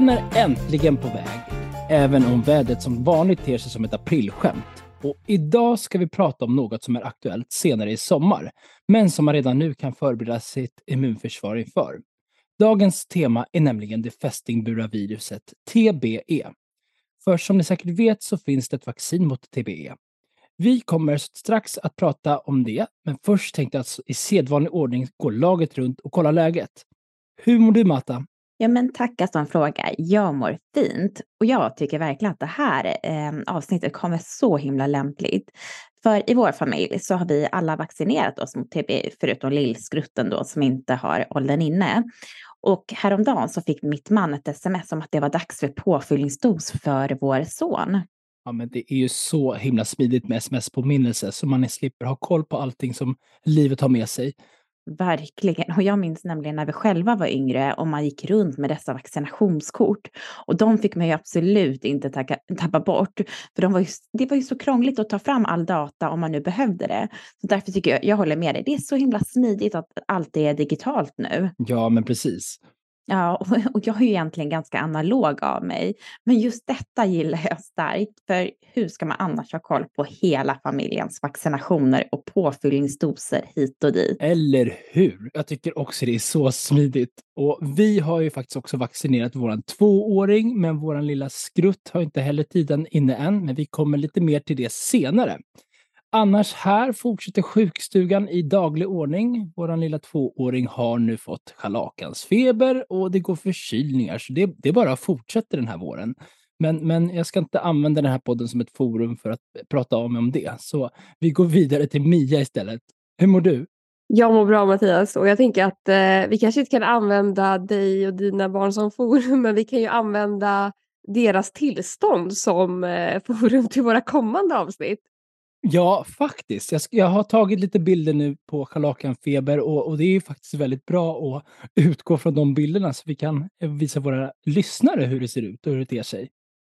Julen är äntligen på väg, även om vädret som vanligt ter sig som ett aprilskämt. Och idag ska vi prata om något som är aktuellt senare i sommar, men som man redan nu kan förbereda sitt immunförsvar inför. Dagens tema är nämligen det fästingburna viruset TBE. För som ni säkert vet så finns det ett vaccin mot TBE. Vi kommer strax att prata om det, men först tänkte jag att i sedvanlig ordning gå laget runt och kolla läget. Hur mår du Matta? Ja, men tacka som fråga. Jag mår fint och jag tycker verkligen att det här eh, avsnittet kommer så himla lämpligt. För i vår familj så har vi alla vaccinerat oss mot TB, förutom lillskrutten då som inte har åldern inne. Och häromdagen så fick mitt man ett sms om att det var dags för påfyllningsdos för vår son. Ja, men det är ju så himla smidigt med sms-påminnelse så man slipper ha koll på allting som livet har med sig. Verkligen. Och jag minns nämligen när vi själva var yngre och man gick runt med dessa vaccinationskort. Och de fick man ju absolut inte tacka, tappa bort. För de var ju, det var ju så krångligt att ta fram all data om man nu behövde det. Så därför tycker jag, jag håller med dig, det är så himla smidigt att allt är digitalt nu. Ja, men precis. Ja, och, jag är ju egentligen ganska analog av mig. Men just detta gillar jag starkt. För hur ska man annars ha koll på hela familjens vaccinationer och påfyllningsdoser hit och dit? Eller hur? Jag tycker också det är så smidigt. Och vi har ju faktiskt också vaccinerat våran tvååring, men våran lilla skrutt har inte heller tiden inne än. Men vi kommer lite mer till det senare. Annars här fortsätter sjukstugan i daglig ordning. Vår lilla tvååring har nu fått scharlakansfeber och det går förkylningar, så det, det bara fortsätter den här våren. Men, men jag ska inte använda den här podden som ett forum för att prata om, om det. Så vi går vidare till Mia istället. Hur mår du? Jag mår bra Mattias och jag tänker att eh, vi kanske inte kan använda dig och dina barn som forum, men vi kan ju använda deras tillstånd som eh, forum till våra kommande avsnitt. Ja, faktiskt. Jag, jag har tagit lite bilder nu på scharlakanfeber och, och det är faktiskt väldigt bra att utgå från de bilderna så vi kan visa våra lyssnare hur det ser ut och hur det ter sig.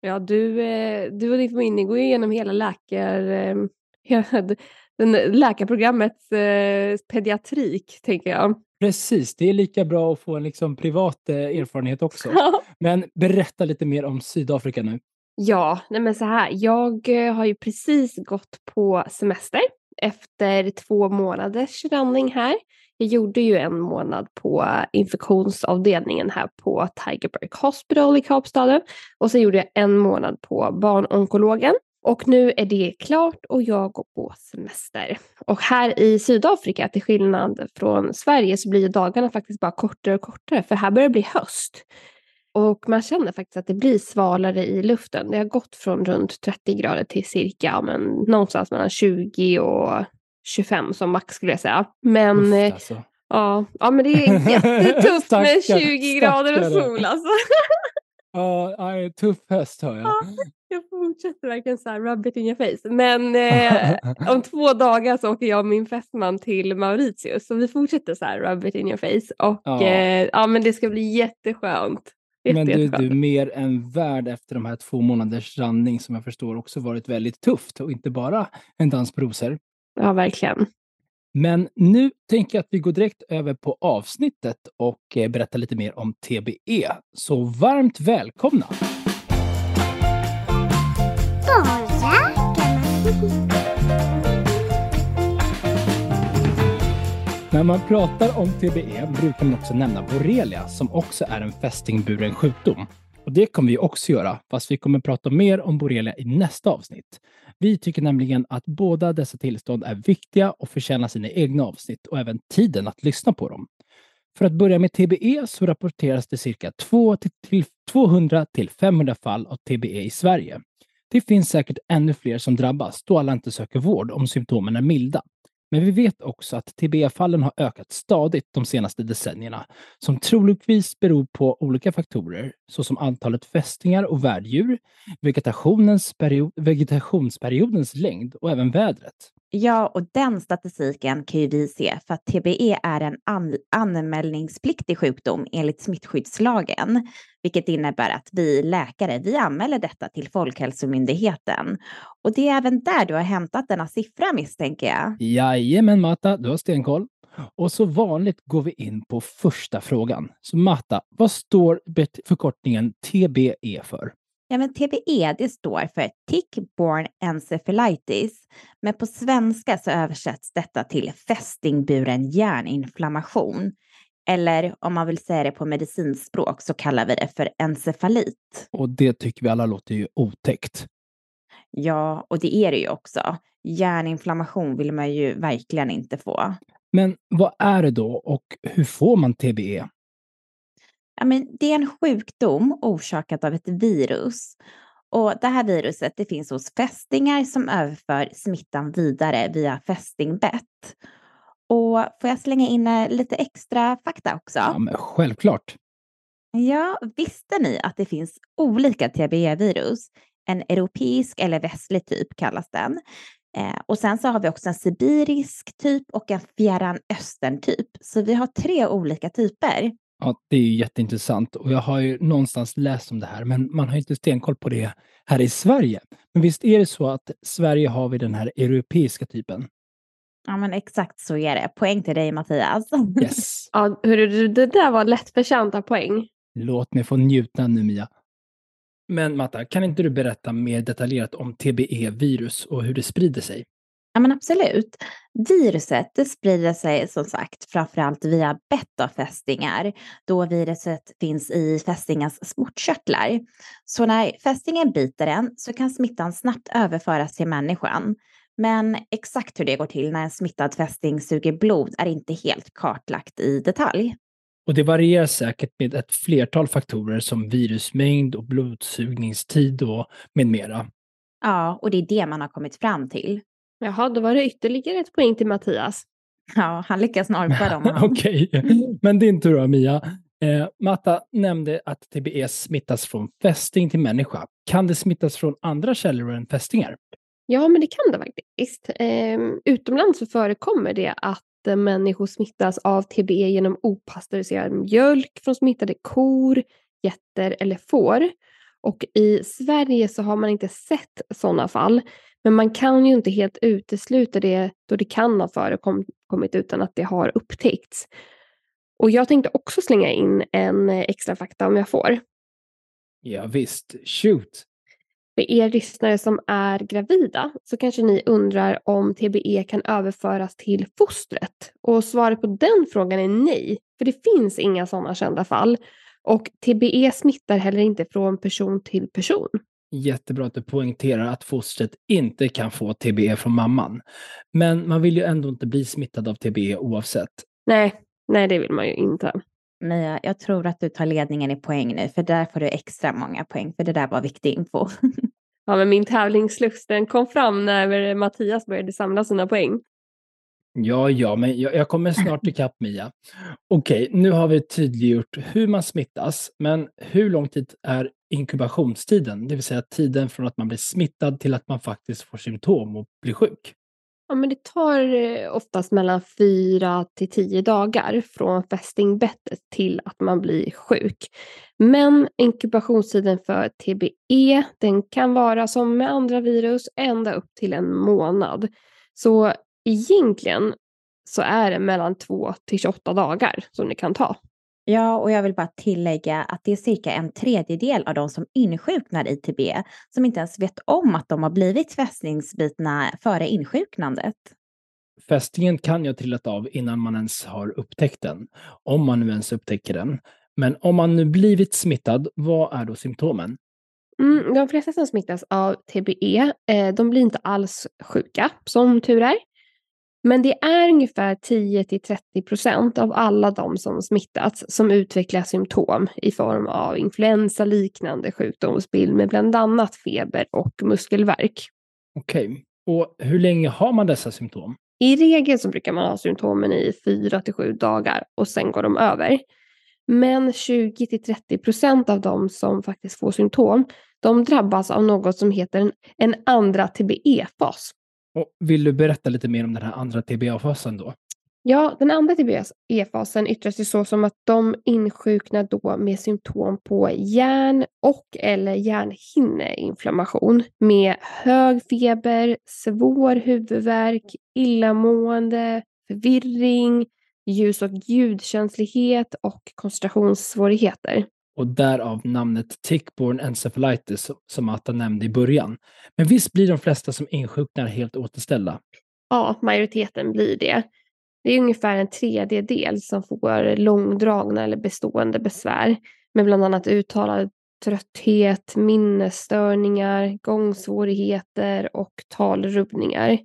Ja, du, eh, du och din familj går igenom hela läkar, eh, den, läkarprogrammets eh, pediatrik, tänker jag. Precis, det är lika bra att få en liksom privat erfarenhet också. Men berätta lite mer om Sydafrika nu. Ja, nej men så här. Jag eh, har ju precis gått på semester efter två månaders randning här. Jag gjorde ju en månad på infektionsavdelningen här på Tigerberg Hospital i Kapstaden och sen gjorde jag en månad på barnonkologen. Och nu är det klart och jag går på semester. Och här i Sydafrika, till skillnad från Sverige, så blir dagarna faktiskt bara kortare och kortare för här börjar det bli höst. Och man känner faktiskt att det blir svalare i luften. Det har gått från runt 30 grader till cirka men, någonstans mellan 20 och 25 som max skulle jag säga. Men, Uff, eh, alltså. ja, ja, men det är jättetufft med 20 grader och sol alltså. Ja, tuff höst hör jag. Ja, jag fortsätter verkligen så här, rub it in your face. Men eh, om två dagar så åker jag och min fästman till Mauritius. Så vi fortsätter så här, rub it in your face. Och ja. Eh, ja, men det ska bli jätteskönt. Men du, du är mer än värd efter de här två månaders randning som jag förstår också varit väldigt tufft och inte bara en dans på rosor. Ja, verkligen. Men nu tänker jag att vi går direkt över på avsnittet och eh, berättar lite mer om TBE. Så varmt välkomna! När man pratar om TBE brukar man också nämna borrelia som också är en fästingburen sjukdom. Och det kommer vi också göra, fast vi kommer prata mer om borrelia i nästa avsnitt. Vi tycker nämligen att båda dessa tillstånd är viktiga och förtjänar sina egna avsnitt och även tiden att lyssna på dem. För att börja med TBE så rapporteras det cirka 200 till 500 fall av TBE i Sverige. Det finns säkert ännu fler som drabbas då alla inte söker vård om symptomen är milda. Men vi vet också att TBE-fallen har ökat stadigt de senaste decennierna, som troligtvis beror på olika faktorer, såsom antalet fästingar och värddjur, vegetationens period, vegetationsperiodens längd och även vädret. Ja, och den statistiken kan ju vi se för att TBE är en an anmälningspliktig sjukdom enligt smittskyddslagen, vilket innebär att vi läkare, vi anmäler detta till Folkhälsomyndigheten. Och det är även där du har hämtat denna siffra misstänker jag. Jajamän Matta, du har stenkoll. Och så vanligt går vi in på första frågan. Så Matta, vad står förkortningen TBE för? Ja, men TBE det står för Tick-borne encephalitis, men på svenska så översätts detta till fästingburen hjärninflammation. Eller om man vill säga det på medicinspråk så kallar vi det för encefalit. Och det tycker vi alla låter ju otäckt. Ja, och det är det ju också. Hjärninflammation vill man ju verkligen inte få. Men vad är det då och hur får man TBE? Ja, men det är en sjukdom orsakad av ett virus. Och det här viruset det finns hos fästingar som överför smittan vidare via fästingbett. Och får jag slänga in eh, lite extra fakta också? Ja, självklart. Ja, visste ni att det finns olika TBE-virus? En europeisk eller västlig typ kallas den. Eh, och sen så har vi också en sibirisk typ och en fjärran östern typ. Så vi har tre olika typer. Ja, det är ju jätteintressant och jag har ju någonstans läst om det här, men man har inte stenkoll på det här i Sverige. Men visst är det så att Sverige har vi den här europeiska typen? Ja, men exakt så är det. Poäng till dig Mattias. Yes. ja, hörru, det där var lättförtjänta poäng. Låt mig få njuta nu Mia. Men Matta, kan inte du berätta mer detaljerat om TBE-virus och hur det sprider sig? Ja, men absolut. Viruset det sprider sig som sagt framförallt via betafästingar då viruset finns i fästingens smortkörtlar. Så när fästingen biter en så kan smittan snabbt överföras till människan. Men exakt hur det går till när en smittad fästing suger blod är inte helt kartlagt i detalj. Och det varierar säkert med ett flertal faktorer som virusmängd och blodsugningstid och med mera. Ja, och det är det man har kommit fram till. Jaha, då var det ytterligare ett poäng till Mattias. Ja, han lyckas norpa dem. Okej, men din tur då Mia. Eh, Matta nämnde att TBE smittas från fästing till människa. Kan det smittas från andra källor än fästingar? Ja, men det kan det faktiskt. Eh, utomlands så förekommer det att eh, människor smittas av TBE genom opastöriserad mjölk från smittade kor, getter eller får. Och i Sverige så har man inte sett sådana fall. Men man kan ju inte helt utesluta det då det kan ha förekommit utan att det har upptäckts. Och jag tänkte också slänga in en extra fakta om jag får. Ja, visst, shoot! För er lyssnare som är gravida så kanske ni undrar om TBE kan överföras till fostret. Och svaret på den frågan är nej, för det finns inga sådana kända fall. Och TBE smittar heller inte från person till person. Jättebra att du poängterar att fostret inte kan få TBE från mamman. Men man vill ju ändå inte bli smittad av TBE oavsett. Nej, nej det vill man ju inte. Mia, jag tror att du tar ledningen i poäng nu, för där får du extra många poäng, för det där var viktig info. ja, men min tävlingslust den kom fram när Mattias började samla sina poäng. Ja, ja, men jag, jag kommer snart ikapp Mia. Okej, nu har vi tydliggjort hur man smittas, men hur lång tid är inkubationstiden? Det vill säga tiden från att man blir smittad till att man faktiskt får symptom och blir sjuk. Ja, men det tar eh, oftast mellan fyra till tio dagar från fästingbettet till att man blir sjuk. Men inkubationstiden för TBE den kan vara som med andra virus ända upp till en månad. Så egentligen så är det mellan 2 till 28 dagar som det kan ta. Ja, och jag vill bara tillägga att det är cirka en tredjedel av de som insjuknar i TB som inte ens vet om att de har blivit fästningsbitna före insjuknandet. Fästingen kan ju ha trillat av innan man ens har upptäckt den, om man nu ens upptäcker den. Men om man nu blivit smittad, vad är då symptomen? Mm, de flesta som smittas av TBE, eh, de blir inte alls sjuka, som tur är. Men det är ungefär 10 till 30 procent av alla de som smittats som utvecklar symptom i form av influensa liknande sjukdomsbild med bland annat feber och muskelvärk. Okej, okay. och hur länge har man dessa symptom? I regel så brukar man ha symptomen i 4 till 7 dagar och sen går de över. Men 20 till 30 procent av de som faktiskt får symptom, de drabbas av något som heter en andra TBE-fas. Och vill du berätta lite mer om den här andra TBA-fasen då? Ja, den andra TBE-fasen yttrar sig så som att de insjuknar då med symptom på hjärn och eller hjärnhinneinflammation med hög feber, svår huvudvärk, illamående, förvirring, ljus och ljudkänslighet och koncentrationssvårigheter. Och därav namnet tick-borne encephalitis som Atta nämnde i början. Men visst blir de flesta som insjuknar helt återställda? Ja, majoriteten blir det. Det är ungefär en tredjedel som får långdragna eller bestående besvär med bland annat uttalad trötthet, minnesstörningar, gångsvårigheter och talrubbningar.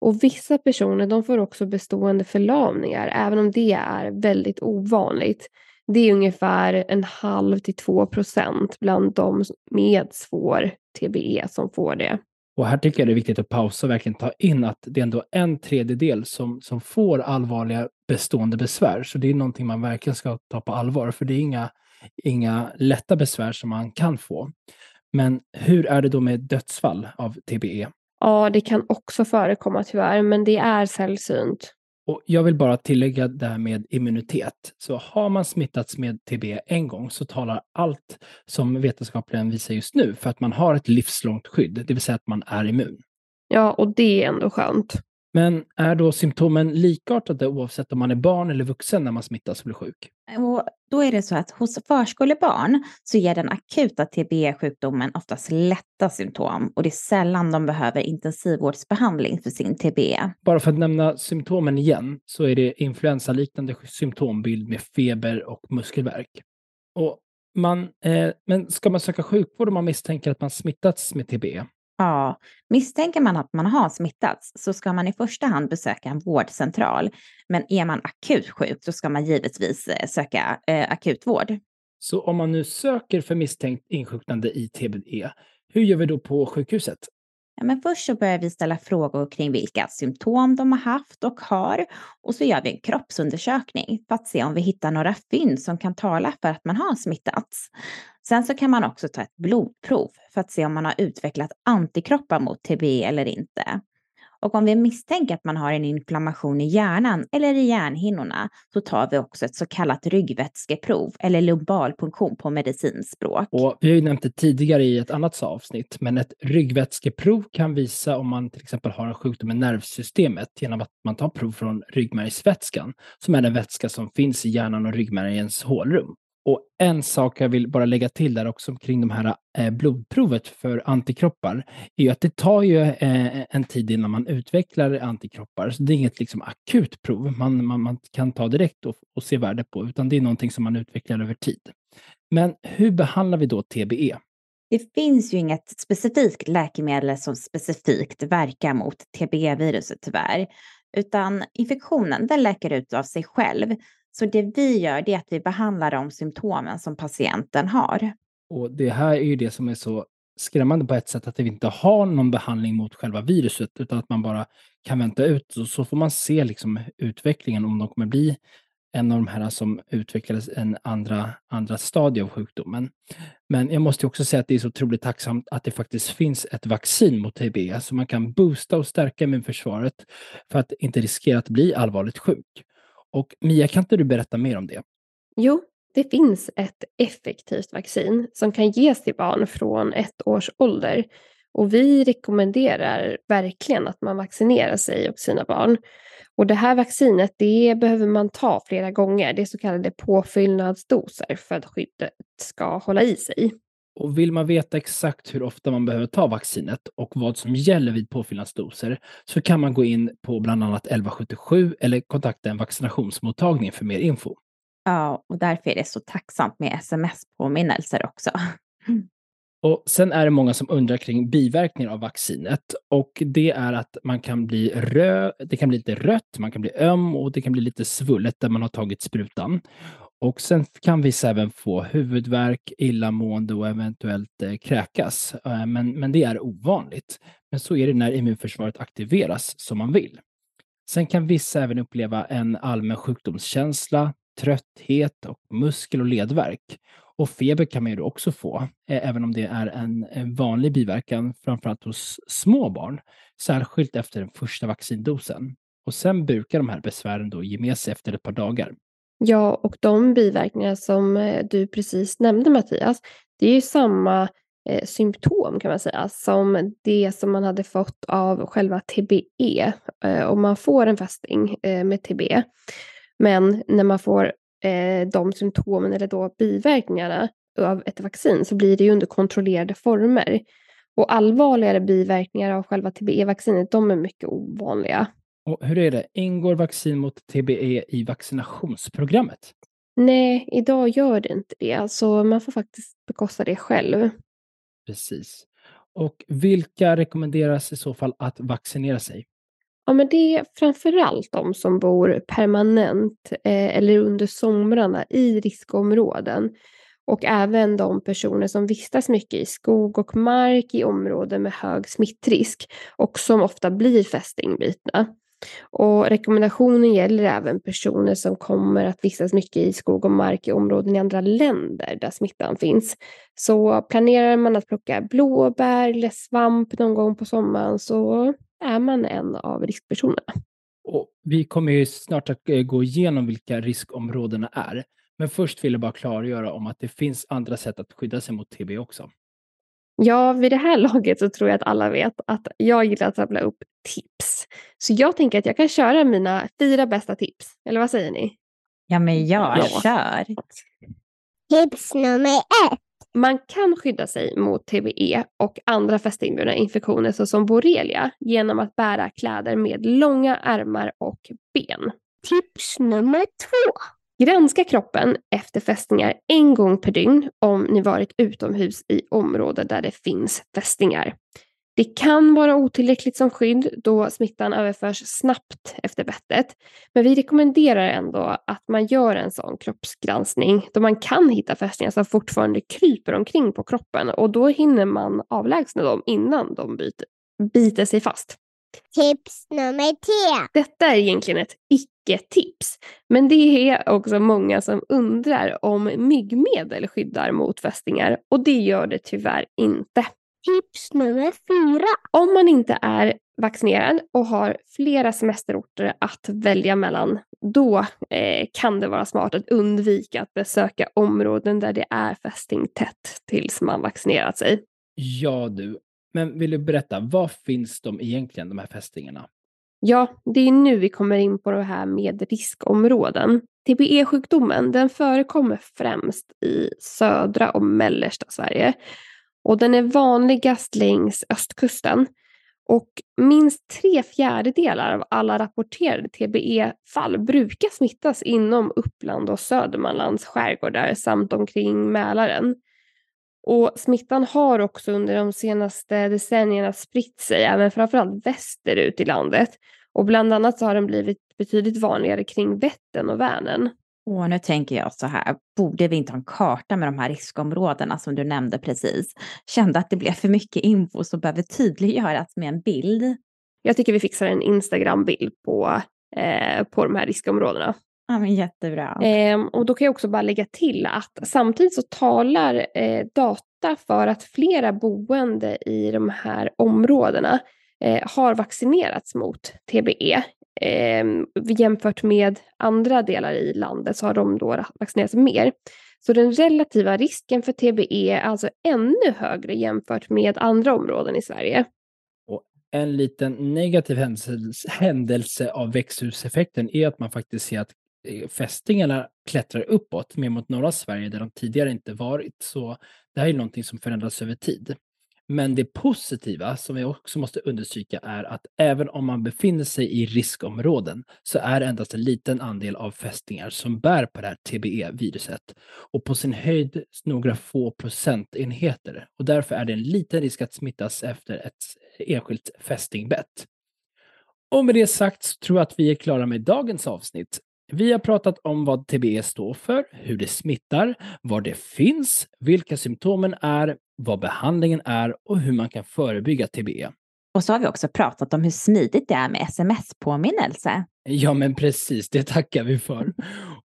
Och vissa personer de får också bestående förlamningar, även om det är väldigt ovanligt. Det är ungefär en halv till två procent bland de med svår TBE som får det. Och här tycker jag det är viktigt att pausa och verkligen ta in att det är ändå en tredjedel som, som får allvarliga bestående besvär. Så det är någonting man verkligen ska ta på allvar, för det är inga, inga lätta besvär som man kan få. Men hur är det då med dödsfall av TBE? Ja, det kan också förekomma tyvärr, men det är sällsynt. Och jag vill bara tillägga det här med immunitet. Så har man smittats med TB en gång så talar allt som vetenskapen visar just nu för att man har ett livslångt skydd, det vill säga att man är immun. Ja, och det är ändå skönt. Men är då symptomen likartade oavsett om man är barn eller vuxen när man smittas och blir sjuk? Och då är det så att hos förskolebarn så ger den akuta TBE-sjukdomen oftast lätta symptom och det är sällan de behöver intensivvårdsbehandling för sin TBE. Bara för att nämna symptomen igen så är det influensaliknande symptombild med feber och muskelvärk. Och man, eh, men ska man söka sjukvård om man misstänker att man smittats med TBE? Ja, misstänker man att man har smittats så ska man i första hand besöka en vårdcentral. Men är man akut sjuk så ska man givetvis eh, söka eh, akutvård. Så om man nu söker för misstänkt insjuknande i TBE, hur gör vi då på sjukhuset? Ja, men först så börjar vi ställa frågor kring vilka symptom de har haft och har. Och så gör vi en kroppsundersökning för att se om vi hittar några fynd som kan tala för att man har smittats. Sen så kan man också ta ett blodprov för att se om man har utvecklat antikroppar mot TB eller inte. Och om vi misstänker att man har en inflammation i hjärnan eller i hjärnhinnorna så tar vi också ett så kallat ryggvätskeprov eller lumbalpunktion på medicinspråk. Och vi har ju nämnt det tidigare i ett annat avsnitt, men ett ryggvätskeprov kan visa om man till exempel har en sjukdom i nervsystemet genom att man tar prov från ryggmärgsvätskan, som är den vätska som finns i hjärnan och ryggmärgens hålrum. Och en sak jag vill bara lägga till där också kring de här eh, blodprovet för antikroppar är ju att det tar ju eh, en tid innan man utvecklar antikroppar. Så det är inget liksom akut prov man, man, man kan ta direkt och, och se värde på, utan det är någonting som man utvecklar över tid. Men hur behandlar vi då TBE? Det finns ju inget specifikt läkemedel som specifikt verkar mot TBE-viruset tyvärr, utan infektionen den läker ut av sig själv. Så det vi gör det är att vi behandlar de symptomen som patienten har. Och det här är ju det som är så skrämmande på ett sätt, att vi inte har någon behandling mot själva viruset, utan att man bara kan vänta ut och så får man se liksom utvecklingen, om de kommer bli en av de här som utvecklades en andra, andra stadie av sjukdomen. Men jag måste också säga att det är så otroligt tacksamt att det faktiskt finns ett vaccin mot TB, så man kan boosta och stärka immunförsvaret för att inte riskera att bli allvarligt sjuk. Och Mia, kan inte du berätta mer om det? Jo, det finns ett effektivt vaccin som kan ges till barn från ett års ålder. Och vi rekommenderar verkligen att man vaccinerar sig och sina barn. Och det här vaccinet det behöver man ta flera gånger. Det är så kallade påfyllnadsdoser för att skyddet ska hålla i sig. Och vill man veta exakt hur ofta man behöver ta vaccinet och vad som gäller vid påfyllnadsdoser så kan man gå in på bland annat 1177 eller kontakta en vaccinationsmottagning för mer info. Ja, och därför är det så tacksamt med sms-påminnelser också. Och sen är det många som undrar kring biverkningar av vaccinet och det är att man kan bli röd, det kan bli lite rött, man kan bli öm och det kan bli lite svullet där man har tagit sprutan. Och sen kan vissa även få huvudvärk, illamående och eventuellt eh, kräkas. Eh, men, men det är ovanligt. Men så är det när immunförsvaret aktiveras som man vill. Sen kan vissa även uppleva en allmän sjukdomskänsla, trötthet och muskel och ledvärk. Och feber kan man ju också få, eh, även om det är en, en vanlig biverkan, framförallt hos små barn, särskilt efter den första vaccindosen. Och sen brukar de här besvären då ge med sig efter ett par dagar. Ja, och de biverkningar som eh, du precis nämnde Mattias, det är ju samma eh, symptom kan man säga som det som man hade fått av själva TBE. Eh, om man får en fästing eh, med TBE. Men när man får eh, de symptomen eller då biverkningarna av ett vaccin så blir det ju under kontrollerade former. Och allvarligare biverkningar av själva TBE-vaccinet, de är mycket ovanliga. Och hur är det, ingår vaccin mot TBE i vaccinationsprogrammet? Nej, idag gör det inte det. Alltså man får faktiskt bekosta det själv. Precis. Och vilka rekommenderas i så fall att vaccinera sig? Ja, men det är framförallt de som bor permanent eh, eller under somrarna i riskområden. Och även de personer som vistas mycket i skog och mark i områden med hög smittrisk och som ofta blir fästingbitna. Och rekommendationen gäller även personer som kommer att vistas mycket i skog och mark i områden i andra länder där smittan finns. Så planerar man att plocka blåbär eller svamp någon gång på sommaren så är man en av riskpersonerna. Och vi kommer ju snart att eh, gå igenom vilka riskområdena är. Men först vill jag bara klargöra om att det finns andra sätt att skydda sig mot TB också. Ja, vid det här laget så tror jag att alla vet att jag gillar att samla upp tips. Så jag tänker att jag kan köra mina fyra bästa tips. Eller vad säger ni? Ja, men jag Ja. kör. Tips nummer ett. Man kan skydda sig mot TBE och andra fästingburna infektioner såsom borrelia genom att bära kläder med långa ärmar och ben. Tips nummer två. Granska kroppen efter fästingar en gång per dygn om ni varit utomhus i områden där det finns fästingar. Det kan vara otillräckligt som skydd då smittan överförs snabbt efter bettet. Men vi rekommenderar ändå att man gör en sån kroppsgranskning då man kan hitta fästingar som fortfarande kryper omkring på kroppen och då hinner man avlägsna dem innan de byter, biter sig fast. Tips nummer tre. Detta är egentligen ett icke-tips, men det är också många som undrar om myggmedel skyddar mot fästingar och det gör det tyvärr inte. Tips nummer fyra. Om man inte är vaccinerad och har flera semesterorter att välja mellan, då eh, kan det vara smart att undvika att besöka områden där det är fästing tätt tills man vaccinerat sig. Ja du, men vill du berätta, var finns de egentligen, de här fästingarna? Ja, det är nu vi kommer in på det här med riskområden. TBE-sjukdomen den förekommer främst i södra och mellersta Sverige. Och den är vanligast längs östkusten. Och minst tre fjärdedelar av alla rapporterade TBE-fall brukar smittas inom Uppland och Södermanlands skärgårdar samt omkring Mälaren. Och smittan har också under de senaste decennierna spritt sig även framförallt västerut i landet. Och bland annat så har den blivit betydligt vanligare kring Vättern och Vänern. Och nu tänker jag så här, borde vi inte ha en karta med de här riskområdena som du nämnde precis? Kände att det blev för mycket info som behöver tydliggöras med en bild. Jag tycker vi fixar en Instagram-bild på, eh, på de här riskområdena. Ja, men jättebra. Ehm, och då kan jag också bara lägga till att samtidigt så talar eh, data för att flera boende i de här områdena eh, har vaccinerats mot TBE. Ehm, jämfört med andra delar i landet så har de då vaccinerats mer. Så den relativa risken för TBE är alltså ännu högre jämfört med andra områden i Sverige. En liten negativ händelse, händelse av växthuseffekten är att man faktiskt ser att eh, fästingarna klättrar uppåt, mer mot norra Sverige där de tidigare inte varit. Så det här är någonting som förändras över tid. Men det positiva som vi också måste understryka är att även om man befinner sig i riskområden så är det endast en liten andel av fästingar som bär på det här TBE-viruset och på sin höjd några få procentenheter. Och därför är det en liten risk att smittas efter ett enskilt fästingbett. Och med det sagt så tror jag att vi är klara med dagens avsnitt. Vi har pratat om vad TBE står för, hur det smittar, var det finns, vilka symptomen är, vad behandlingen är och hur man kan förebygga TBE. Och så har vi också pratat om hur smidigt det är med sms-påminnelse. Ja, men precis, det tackar vi för.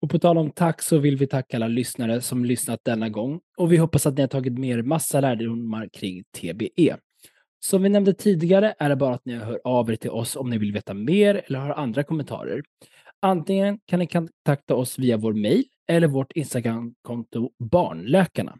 Och på tal om tack så vill vi tacka alla lyssnare som lyssnat denna gång och vi hoppas att ni har tagit med er massa lärdomar kring TBE. Som vi nämnde tidigare är det bara att ni hör av er till oss om ni vill veta mer eller har andra kommentarer. Antingen kan ni kontakta oss via vår mejl eller vårt Instagramkonto Barnläkarna.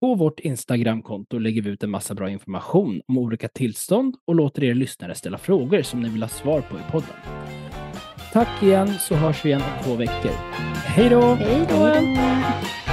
På vårt Instagramkonto lägger vi ut en massa bra information om olika tillstånd och låter er lyssnare ställa frågor som ni vill ha svar på i podden. Tack igen så hörs vi igen om två veckor. Hej då! Hej då! Hej då.